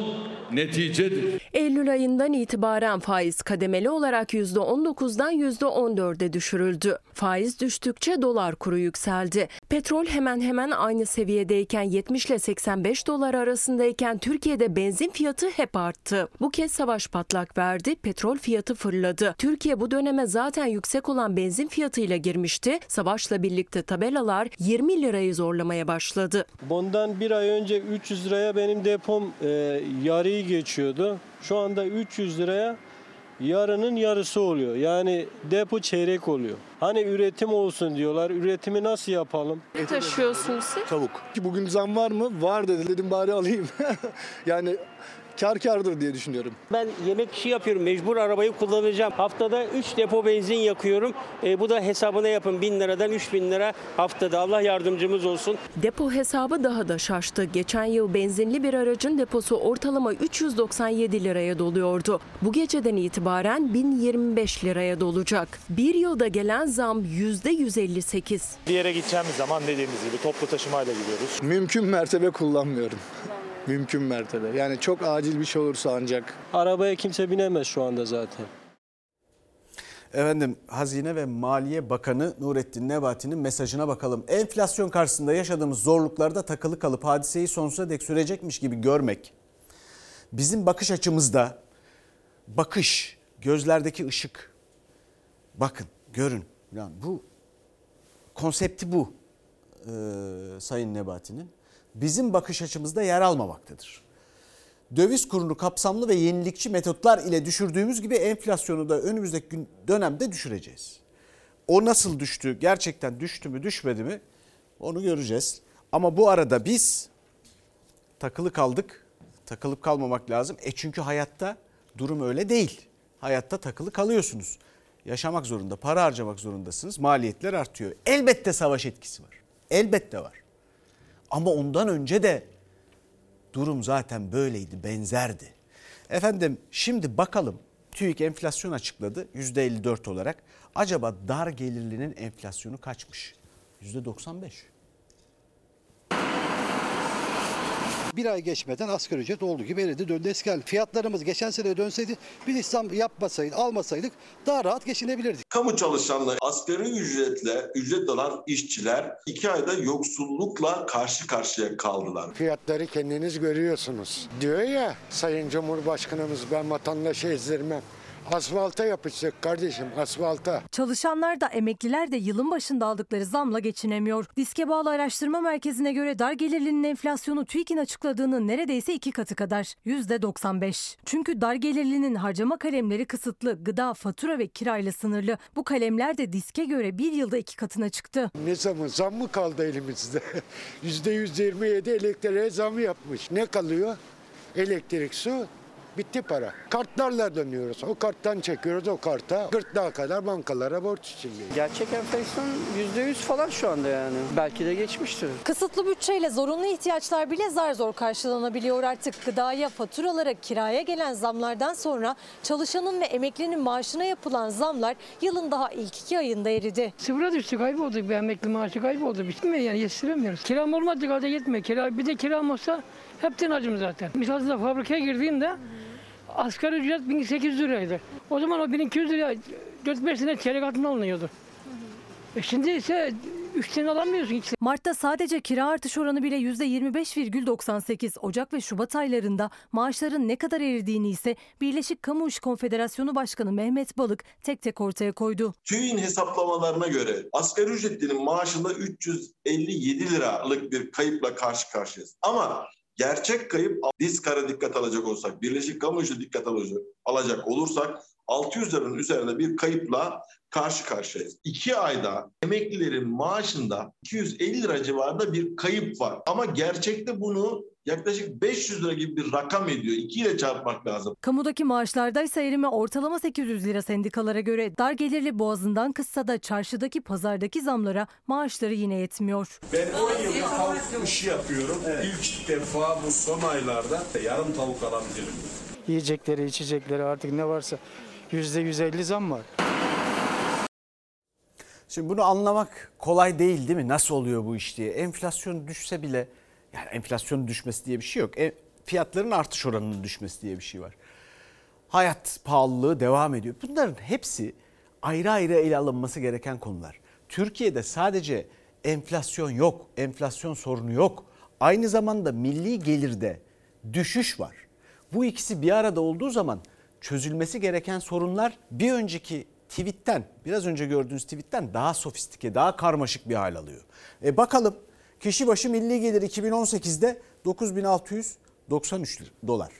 neticedir. Eylül ayından itibaren faiz kademeli olarak %19'dan %14'e düşürüldü. Faiz düştükçe dolar kuru yükseldi. Petrol hemen hemen aynı seviyedeyken 70 ile 85 dolar arasındayken Türkiye'de benzin fiyatı hep arttı. Bu kez savaş patlak verdi, petrol fiyatı fırladı. Türkiye bu döneme zaten yüksek olan benzin fiyatıyla girmişti. Savaşla birlikte tabelalar 20 lirayı zorlamaya başladı. Bundan bir ay önce 300 liraya benim depom e, yarıyı geçiyordu. Şu anda 300 liraya yarının yarısı oluyor. Yani depo çeyrek oluyor. Hani üretim olsun diyorlar. Üretimi nasıl yapalım? Ne taşıyorsunuz siz? Tavuk. Ki bugün zam var mı? Var dedi. Dedim bari alayım. yani kar kardır diye düşünüyorum. Ben yemek işi yapıyorum. Mecbur arabayı kullanacağım. Haftada 3 depo benzin yakıyorum. E, bu da hesabına yapın 1000 liradan 3000 lira haftada. Allah yardımcımız olsun. Depo hesabı daha da şaştı. Geçen yıl benzinli bir aracın deposu ortalama 397 liraya doluyordu. Bu geceden itibaren 1025 liraya dolacak. Bir yılda gelen zam %158. Bir yere gideceğimiz zaman dediğimiz gibi toplu taşımayla gidiyoruz. Mümkün mertebe kullanmıyorum. Mümkün mertebe. Yani çok acil bir şey olursa ancak. Arabaya kimse binemez şu anda zaten. Efendim Hazine ve Maliye Bakanı Nurettin Nebati'nin mesajına bakalım. Enflasyon karşısında yaşadığımız zorluklarda takılı kalıp hadiseyi sonsuza dek sürecekmiş gibi görmek bizim bakış açımızda bakış, gözlerdeki ışık. Bakın, görün. Yani bu konsepti bu ee, Sayın Nebati'nin. Bizim bakış açımızda yer almamaktadır. Döviz kurunu kapsamlı ve yenilikçi metotlar ile düşürdüğümüz gibi enflasyonu da önümüzdeki dönemde düşüreceğiz. O nasıl düştü, gerçekten düştü mü düşmedi mi onu göreceğiz. Ama bu arada biz takılı kaldık. Takılıp kalmamak lazım. E çünkü hayatta durum öyle değil. Hayatta takılı kalıyorsunuz. Yaşamak zorunda, para harcamak zorundasınız. Maliyetler artıyor. Elbette savaş etkisi var. Elbette var. Ama ondan önce de durum zaten böyleydi, benzerdi. Efendim şimdi bakalım TÜİK enflasyon açıkladı %54 olarak. Acaba dar gelirlinin enflasyonu kaçmış? %95. Bir ay geçmeden asgari ücret olduğu gibi eridi döndü eski haline. Fiyatlarımız geçen sene dönseydi biz İslam yapmasaydık, almasaydık daha rahat geçinebilirdik. Kamu çalışanları asgari ücretle ücret alan işçiler iki ayda yoksullukla karşı karşıya kaldılar. Fiyatları kendiniz görüyorsunuz. Diyor ya Sayın Cumhurbaşkanımız ben vatandaşı ezdirmem. Asfalta yapışacak kardeşim asfalta. Çalışanlar da emekliler de yılın başında aldıkları zamla geçinemiyor. Diske bağlı araştırma merkezine göre dar gelirlinin enflasyonu TÜİK'in açıkladığının neredeyse iki katı kadar. %95. Çünkü dar gelirlinin harcama kalemleri kısıtlı, gıda, fatura ve kirayla sınırlı. Bu kalemler de diske göre bir yılda iki katına çıktı. Ne zamı zam mı kaldı elimizde? %127 elektriğe zam yapmış. Ne kalıyor? Elektrik, su, Bitti para. Kartlarla dönüyoruz. O karttan çekiyoruz o karta. Gırtlağa kadar bankalara borç içindeyiz. Gerçek enflasyon %100 falan şu anda yani. Belki de geçmiştir. Kısıtlı bütçeyle zorunlu ihtiyaçlar bile zar zor karşılanabiliyor artık. Gıdaya, faturalara, kiraya gelen zamlardan sonra çalışanın ve emeklinin maaşına yapılan zamlar yılın daha ilk iki ayında eridi. Sıfıra düştü kayboldu. Bir emekli maaşı kayboldu. Bitti mi yani yetiştiremiyoruz. Kiram olmadığı halde yetmiyor. Kira, bir de kiram olsa hepten acım zaten. Misal fabrikaya girdiğimde asgari ücret 1800 liraydı. O zaman o 1200 liraya 4-5 sene çeyrek altında alınıyordu. E şimdi ise 3 sene alamıyorsun hiç. Mart'ta sadece kira artış oranı bile %25,98. Ocak ve Şubat aylarında maaşların ne kadar eridiğini ise Birleşik Kamu İş Konfederasyonu Başkanı Mehmet Balık tek tek ortaya koydu. TÜİ'nin hesaplamalarına göre asgari ücretlinin maaşında 357 liralık bir kayıpla karşı karşıyayız. Ama gerçek kayıp biz kara dikkat alacak olsak, Birleşik Kamu İşi dikkat alacak, alacak olursak 600 liranın üzerinde bir kayıpla karşı karşıyayız. İki ayda emeklilerin maaşında 250 lira civarında bir kayıp var. Ama gerçekte bunu yaklaşık 500 lira gibi bir rakam ediyor. 2 ile çarpmak lazım. Kamudaki maaşlarda ise erime ortalama 800 lira sendikalara göre dar gelirli boğazından kıssa da çarşıdaki pazardaki zamlara maaşları yine yetmiyor. Ben 10 yıldır tavuk işi yapıyorum. İlk defa bu son aylarda yarım tavuk alabilirim. Yiyecekleri, içecekleri artık ne varsa %150 zam var. Şimdi bunu anlamak kolay değil değil mi? Nasıl oluyor bu iş diye. Enflasyon düşse bile Yani enflasyonun düşmesi diye bir şey yok. E, fiyatların artış oranının düşmesi diye bir şey var. Hayat pahalılığı devam ediyor. Bunların hepsi ayrı ayrı ele alınması gereken konular. Türkiye'de sadece enflasyon yok, enflasyon sorunu yok. Aynı zamanda milli gelirde düşüş var. Bu ikisi bir arada olduğu zaman çözülmesi gereken sorunlar bir önceki tweetten, biraz önce gördüğünüz tweetten daha sofistike, daha karmaşık bir hal alıyor. E bakalım kişi başı milli gelir 2018'de 9693 dolar.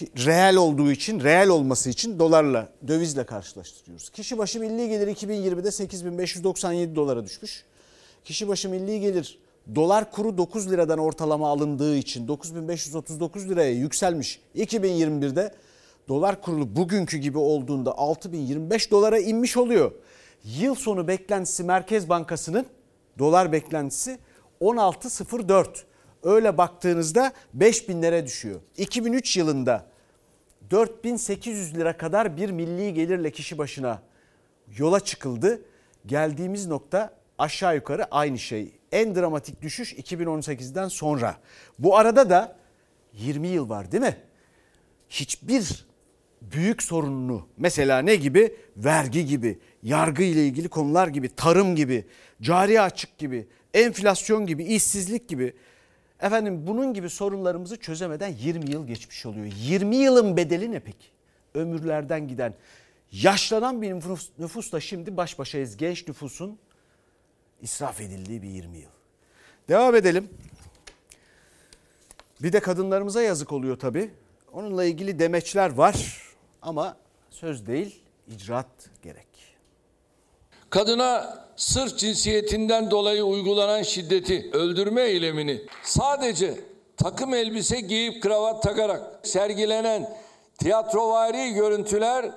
Reel olduğu için, reel olması için dolarla, dövizle karşılaştırıyoruz. Kişi başı milli gelir 2020'de 8597 dolara düşmüş. Kişi başı milli gelir dolar kuru 9 liradan ortalama alındığı için 9539 liraya yükselmiş. 2021'de dolar kurulu bugünkü gibi olduğunda 6025 dolara inmiş oluyor. Yıl sonu beklentisi Merkez Bankası'nın dolar beklentisi 16.04. Öyle baktığınızda 5000'lere düşüyor. 2003 yılında 4800 lira kadar bir milli gelirle kişi başına yola çıkıldı. Geldiğimiz nokta aşağı yukarı aynı şey. En dramatik düşüş 2018'den sonra. Bu arada da 20 yıl var değil mi? Hiçbir büyük sorununu mesela ne gibi? Vergi gibi, yargı ile ilgili konular gibi, tarım gibi, cari açık gibi, enflasyon gibi, işsizlik gibi Efendim bunun gibi sorunlarımızı çözemeden 20 yıl geçmiş oluyor. 20 yılın bedeli ne peki? Ömürlerden giden yaşlanan bir nüfus, nüfusla şimdi baş başayız. Genç nüfusun israf edildiği bir 20 yıl. Devam edelim. Bir de kadınlarımıza yazık oluyor tabii. Onunla ilgili demeçler var ama söz değil icraat gerek. Kadına sırf cinsiyetinden dolayı uygulanan şiddeti, öldürme eylemini sadece takım elbise giyip kravat takarak sergilenen tiyatrovari görüntüler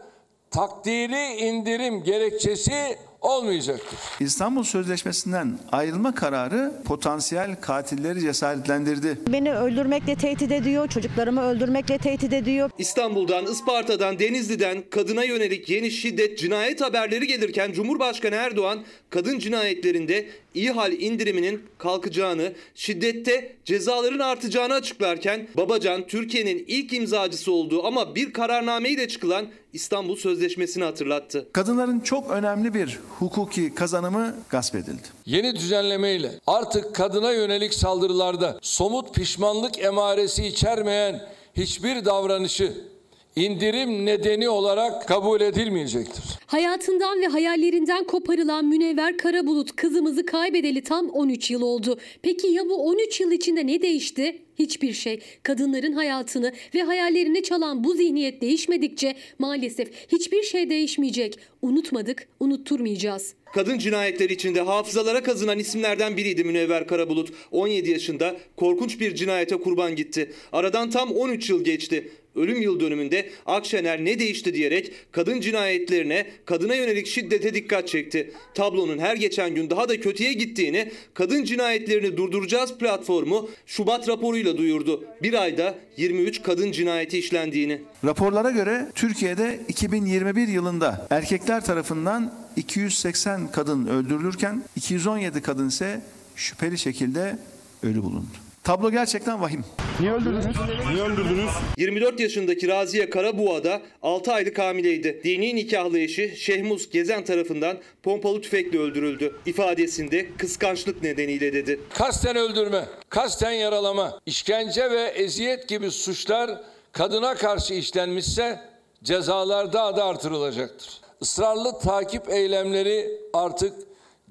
takdiri indirim gerekçesi olmayacaktır. İstanbul Sözleşmesi'nden ayrılma kararı potansiyel katilleri cesaretlendirdi. Beni öldürmekle tehdit ediyor, çocuklarımı öldürmekle tehdit ediyor. İstanbul'dan, Isparta'dan, Denizli'den kadına yönelik yeni şiddet, cinayet haberleri gelirken Cumhurbaşkanı Erdoğan kadın cinayetlerinde iyi hal indiriminin kalkacağını, şiddette cezaların artacağını açıklarken Babacan Türkiye'nin ilk imzacısı olduğu ama bir kararnameyle çıkılan İstanbul Sözleşmesi'ni hatırlattı. Kadınların çok önemli bir hukuki kazanımı gasp edildi. Yeni düzenlemeyle artık kadına yönelik saldırılarda somut pişmanlık emaresi içermeyen hiçbir davranışı indirim nedeni olarak kabul edilmeyecektir. Hayatından ve hayallerinden koparılan Münevver Karabulut kızımızı kaybedeli tam 13 yıl oldu. Peki ya bu 13 yıl içinde ne değişti? Hiçbir şey. Kadınların hayatını ve hayallerini çalan bu zihniyet değişmedikçe maalesef hiçbir şey değişmeyecek. Unutmadık, unutturmayacağız. Kadın cinayetleri içinde hafızalara kazınan isimlerden biriydi Münevver Karabulut. 17 yaşında korkunç bir cinayete kurban gitti. Aradan tam 13 yıl geçti. Ölüm yıl dönümünde Akşener ne değişti diyerek kadın cinayetlerine, kadına yönelik şiddete dikkat çekti. Tablonun her geçen gün daha da kötüye gittiğini kadın cinayetlerini durduracağız platformu Şubat raporuyla duyurdu. Bir ayda 23 kadın cinayeti işlendiğini. Raporlara göre Türkiye'de 2021 yılında erkekler tarafından 280 kadın öldürülürken 217 kadın ise şüpheli şekilde ölü bulundu. Tablo gerçekten vahim. Niye öldürdünüz? Niye öldürdünüz? 24 yaşındaki Raziye Karabuğa'da 6 aylık hamileydi. Dini nikahlı eşi Şehmuz Gezen tarafından pompalı tüfekle öldürüldü. İfadesinde kıskançlık nedeniyle dedi. Kasten öldürme, kasten yaralama, işkence ve eziyet gibi suçlar kadına karşı işlenmişse cezalar daha da artırılacaktır. Israrlı takip eylemleri artık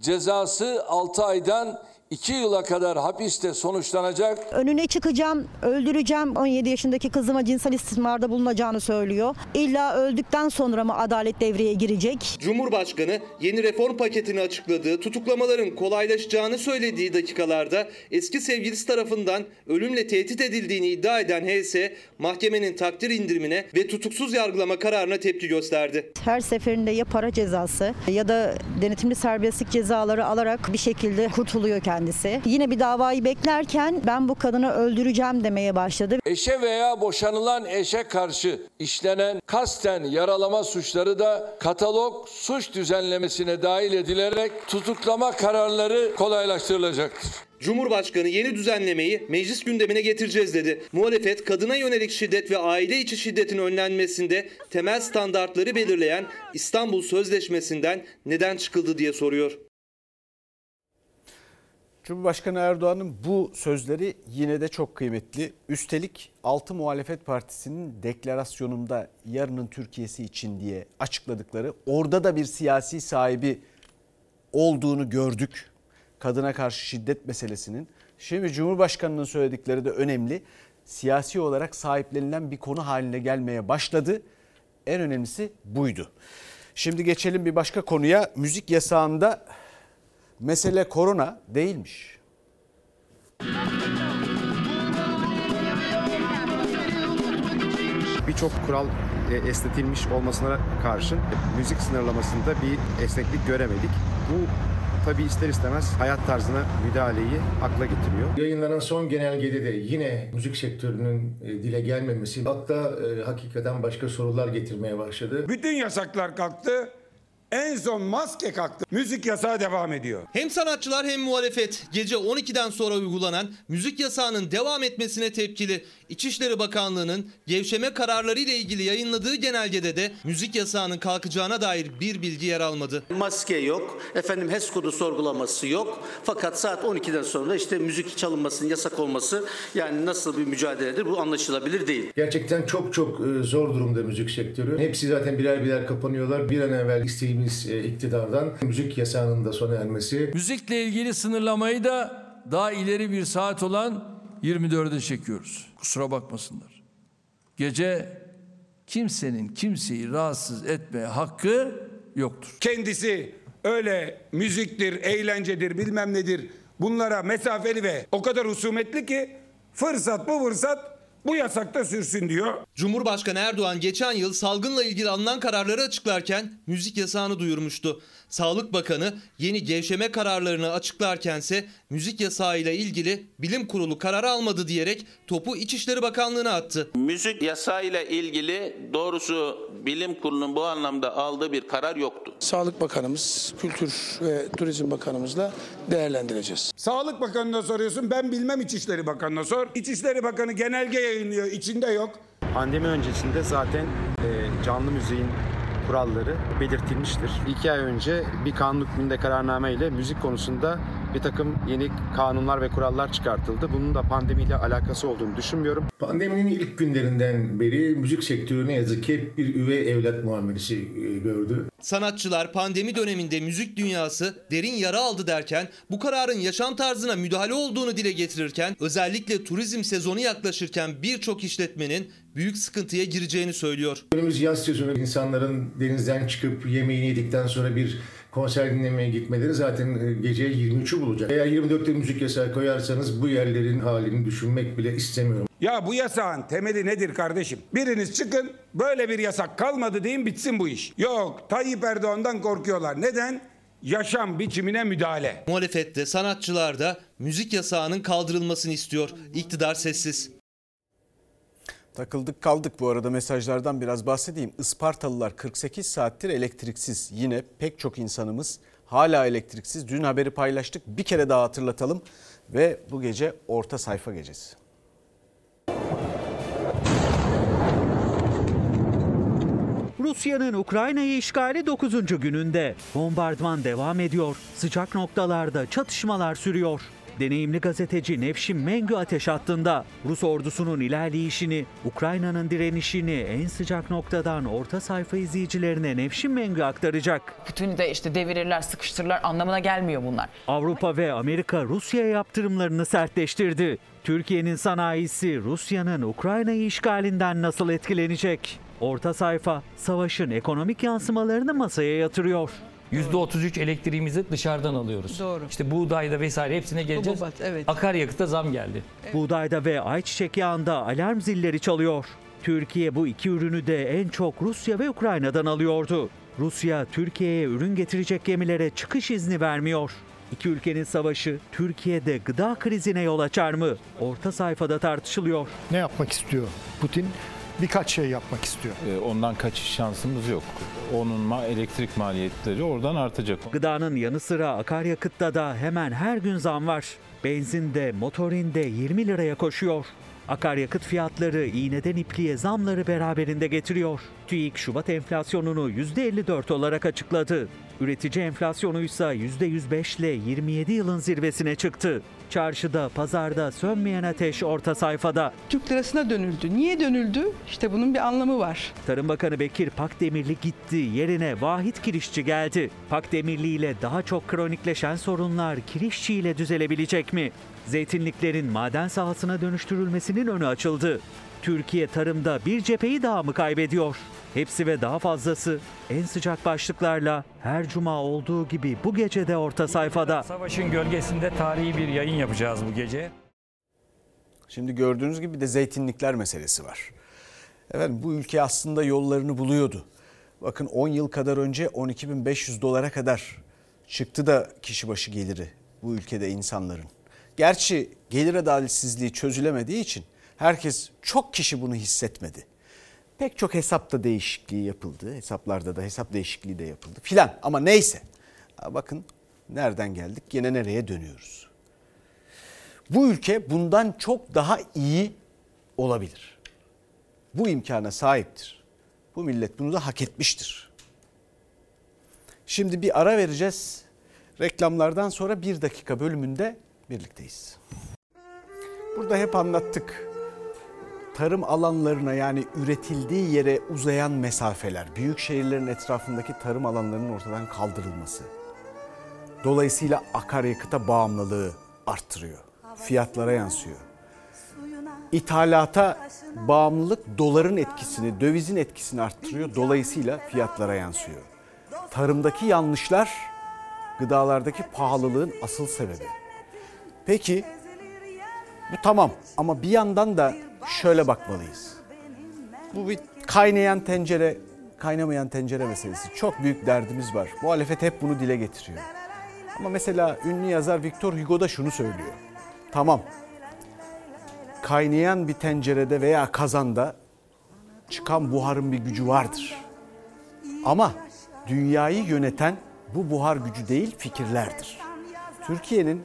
cezası 6 aydan 2 yıla kadar hapiste sonuçlanacak. Önüne çıkacağım, öldüreceğim. 17 yaşındaki kızıma cinsel istismarda bulunacağını söylüyor. İlla öldükten sonra mı adalet devreye girecek? Cumhurbaşkanı yeni reform paketini açıkladığı, tutuklamaların kolaylaşacağını söylediği dakikalarda eski sevgilisi tarafından ölümle tehdit edildiğini iddia eden HS, mahkemenin takdir indirimine ve tutuksuz yargılama kararına tepki gösterdi. Her seferinde ya para cezası ya da denetimli serbestlik cezaları alarak bir şekilde kurtuluyor kendisi. Yine bir davayı beklerken ben bu kadını öldüreceğim demeye başladı. Eşe veya boşanılan eşe karşı işlenen kasten yaralama suçları da katalog suç düzenlemesine dahil edilerek tutuklama kararları kolaylaştırılacaktır. Cumhurbaşkanı yeni düzenlemeyi meclis gündemine getireceğiz dedi. Muhalefet kadına yönelik şiddet ve aile içi şiddetin önlenmesinde temel standartları belirleyen İstanbul Sözleşmesi'nden neden çıkıldı diye soruyor. Cumhurbaşkanı Erdoğan'ın bu sözleri yine de çok kıymetli. Üstelik 6 muhalefet partisinin deklarasyonunda yarının Türkiye'si için diye açıkladıkları orada da bir siyasi sahibi olduğunu gördük. Kadına karşı şiddet meselesinin. Şimdi Cumhurbaşkanı'nın söyledikleri de önemli. Siyasi olarak sahiplenilen bir konu haline gelmeye başladı. En önemlisi buydu. Şimdi geçelim bir başka konuya. Müzik yasağında mesele korona değilmiş. Birçok kural e, esnetilmiş olmasına karşın müzik sınırlamasında bir esneklik göremedik. Bu tabii ister istemez hayat tarzına müdahaleyi akla getiriyor. Yayınlanan son genelgede de yine müzik sektörünün e, dile gelmemesi hatta e, hakikaten başka sorular getirmeye başladı. Bütün yasaklar kalktı. En son maske kalktı. Müzik yasağı devam ediyor. Hem sanatçılar hem muhalefet gece 12'den sonra uygulanan müzik yasağının devam etmesine tepkili. İçişleri Bakanlığı'nın gevşeme kararları ile ilgili yayınladığı genelgede de müzik yasağının kalkacağına dair bir bilgi yer almadı. Maske yok, efendim HES kodu sorgulaması yok. Fakat saat 12'den sonra işte müzik çalınmasının yasak olması yani nasıl bir mücadeledir bu anlaşılabilir değil. Gerçekten çok çok e, zor durumda müzik sektörü. Hepsi zaten birer birer kapanıyorlar. Bir an evvel isteğimiz e, iktidardan müzik yasağının da sona ermesi. Müzikle ilgili sınırlamayı da daha ileri bir saat olan 24'e çekiyoruz. Kusura bakmasınlar. Gece kimsenin kimseyi rahatsız etmeye hakkı yoktur. Kendisi öyle müziktir, eğlencedir, bilmem nedir. Bunlara mesafeli ve o kadar husumetli ki fırsat bu fırsat bu yasakta sürsün diyor. Cumhurbaşkanı Erdoğan geçen yıl salgınla ilgili alınan kararları açıklarken müzik yasağını duyurmuştu. Sağlık Bakanı yeni gevşeme kararlarını açıklarkense müzik yasağıyla ilgili bilim kurulu karar almadı diyerek topu İçişleri Bakanlığı'na attı. Müzik yasağıyla ilgili doğrusu bilim kurulunun bu anlamda aldığı bir karar yoktu. Sağlık Bakanımız, Kültür ve Turizm Bakanımızla değerlendireceğiz. Sağlık Bakanı'na soruyorsun ben bilmem İçişleri Bakanı'na sor. İçişleri Bakanı genelge yayınlıyor içinde yok. Pandemi öncesinde zaten e, canlı müziğin kuralları belirtilmiştir. İki ay önce bir kanun hükmünde kararname ile müzik konusunda bir takım yeni kanunlar ve kurallar çıkartıldı. Bunun da pandemiyle alakası olduğunu düşünmüyorum. Pandeminin ilk günlerinden beri müzik sektörü ne yazık ki hep bir üvey evlat muamelesi e, gördü. Sanatçılar pandemi döneminde müzik dünyası derin yara aldı derken bu kararın yaşam tarzına müdahale olduğunu dile getirirken özellikle turizm sezonu yaklaşırken birçok işletmenin büyük sıkıntıya gireceğini söylüyor. Önümüz yaz sezonu insanların denizden çıkıp yemeğini yedikten sonra bir konser dinlemeye gitmeleri zaten e, gece 23'ü bulacak. Eğer 24'te müzik yasağı koyarsanız bu yerlerin halini düşünmek bile istemiyorum. Ya bu yasağın temeli nedir kardeşim? Biriniz çıkın böyle bir yasak kalmadı deyin bitsin bu iş. Yok Tayyip Erdoğan'dan korkuyorlar. Neden? Yaşam biçimine müdahale. Muhalefette sanatçılar da müzik yasağının kaldırılmasını istiyor. İktidar sessiz. Takıldık kaldık bu arada mesajlardan biraz bahsedeyim. Ispartalılar 48 saattir elektriksiz. Yine pek çok insanımız hala elektriksiz. Dün haberi paylaştık. Bir kere daha hatırlatalım ve bu gece orta sayfa gecesi. Rusya'nın Ukrayna'yı işgali 9. gününde. Bombardıman devam ediyor. Sıcak noktalarda çatışmalar sürüyor. Deneyimli gazeteci Nevşin Mengü ateş hattında. Rus ordusunun ilerleyişini, Ukrayna'nın direnişini en sıcak noktadan orta sayfa izleyicilerine Nevşin Mengü aktaracak. Putin'i de işte devirirler, sıkıştırırlar anlamına gelmiyor bunlar. Avrupa ve Amerika Rusya'ya yaptırımlarını sertleştirdi. Türkiye'nin sanayisi Rusya'nın Ukrayna'yı işgalinden nasıl etkilenecek? Orta sayfa savaşın ekonomik yansımalarını masaya yatırıyor. %33 elektriğimizi dışarıdan alıyoruz. Doğru. İşte buğdayda vesaire hepsine geleceğiz. Hububat, evet. Akaryakıta zam geldi. Buğdayda ve ayçiçek yağında alarm zilleri çalıyor. Türkiye bu iki ürünü de en çok Rusya ve Ukrayna'dan alıyordu. Rusya Türkiye'ye ürün getirecek gemilere çıkış izni vermiyor. İki ülkenin savaşı Türkiye'de gıda krizine yol açar mı? Orta sayfada tartışılıyor. Ne yapmak istiyor Putin? Birkaç şey yapmak istiyor. Ee, Ondan kaçış şansımız yok. Onun ma- elektrik maliyetleri oradan artacak. Gıdanın yanı sıra akaryakıtta da hemen her gün zam var. Benzinde, motorinde 20 liraya koşuyor. Akaryakıt fiyatları iğneden ipliğe zamları beraberinde getiriyor. TÜİK Şubat enflasyonunu %54 olarak açıkladı. Üretici enflasyonu ise %105 ile 27 yılın zirvesine çıktı. Çarşıda, pazarda sönmeyen ateş orta sayfada. Türk lirasına dönüldü. Niye dönüldü? İşte bunun bir anlamı var. Tarım Bakanı Bekir Pakdemirli gitti, yerine Vahit Kirişçi geldi. Pakdemirli ile daha çok kronikleşen sorunlar Kirişçi ile düzelebilecek mi? Zeytinliklerin maden sahasına dönüştürülmesinin önü açıldı. Türkiye tarımda bir cepheyi daha mı kaybediyor? Hepsi ve daha fazlası en sıcak başlıklarla her cuma olduğu gibi bu gece de orta sayfada. Savaşın gölgesinde tarihi bir yayın yapacağız bu gece. Şimdi gördüğünüz gibi de zeytinlikler meselesi var. Efendim bu ülke aslında yollarını buluyordu. Bakın 10 yıl kadar önce 12.500 dolara kadar çıktı da kişi başı geliri bu ülkede insanların. Gerçi gelir adaletsizliği çözülemediği için herkes çok kişi bunu hissetmedi. Pek çok hesapta değişikliği yapıldı. Hesaplarda da hesap değişikliği de yapıldı filan. Ama neyse. Bakın nereden geldik yine nereye dönüyoruz. Bu ülke bundan çok daha iyi olabilir. Bu imkana sahiptir. Bu millet bunu da hak etmiştir. Şimdi bir ara vereceğiz. Reklamlardan sonra bir dakika bölümünde birlikteyiz. Burada hep anlattık. Tarım alanlarına yani üretildiği yere uzayan mesafeler, büyük şehirlerin etrafındaki tarım alanlarının ortadan kaldırılması. Dolayısıyla akaryakıta bağımlılığı arttırıyor. Fiyatlara yansıyor. İthalata bağımlılık doların etkisini, dövizin etkisini arttırıyor. Dolayısıyla fiyatlara yansıyor. Tarımdaki yanlışlar gıdalardaki pahalılığın asıl sebebi. Peki bu tamam ama bir yandan da şöyle bakmalıyız. Bu bir kaynayan tencere, kaynamayan tencere meselesi. Çok büyük derdimiz var. Muhalefet hep bunu dile getiriyor. Ama mesela ünlü yazar Victor Hugo da şunu söylüyor. Tamam. Kaynayan bir tencerede veya kazanda çıkan buharın bir gücü vardır. Ama dünyayı yöneten bu buhar gücü değil fikirlerdir. Türkiye'nin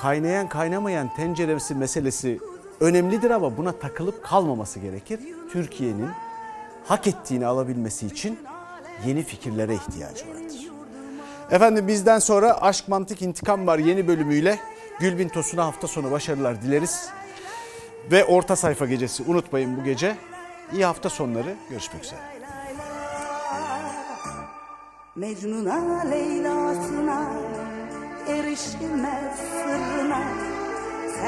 kaynayan kaynamayan tenceresi meselesi önemlidir ama buna takılıp kalmaması gerekir. Türkiye'nin hak ettiğini alabilmesi için yeni fikirlere ihtiyacı vardır. Efendim bizden sonra Aşk Mantık İntikam var yeni bölümüyle Gülbin Tosun'a hafta sonu başarılar dileriz. Ve orta sayfa gecesi unutmayın bu gece. İyi hafta sonları görüşmek üzere. Mecnun'a Leyla'sına erişilmez sırrına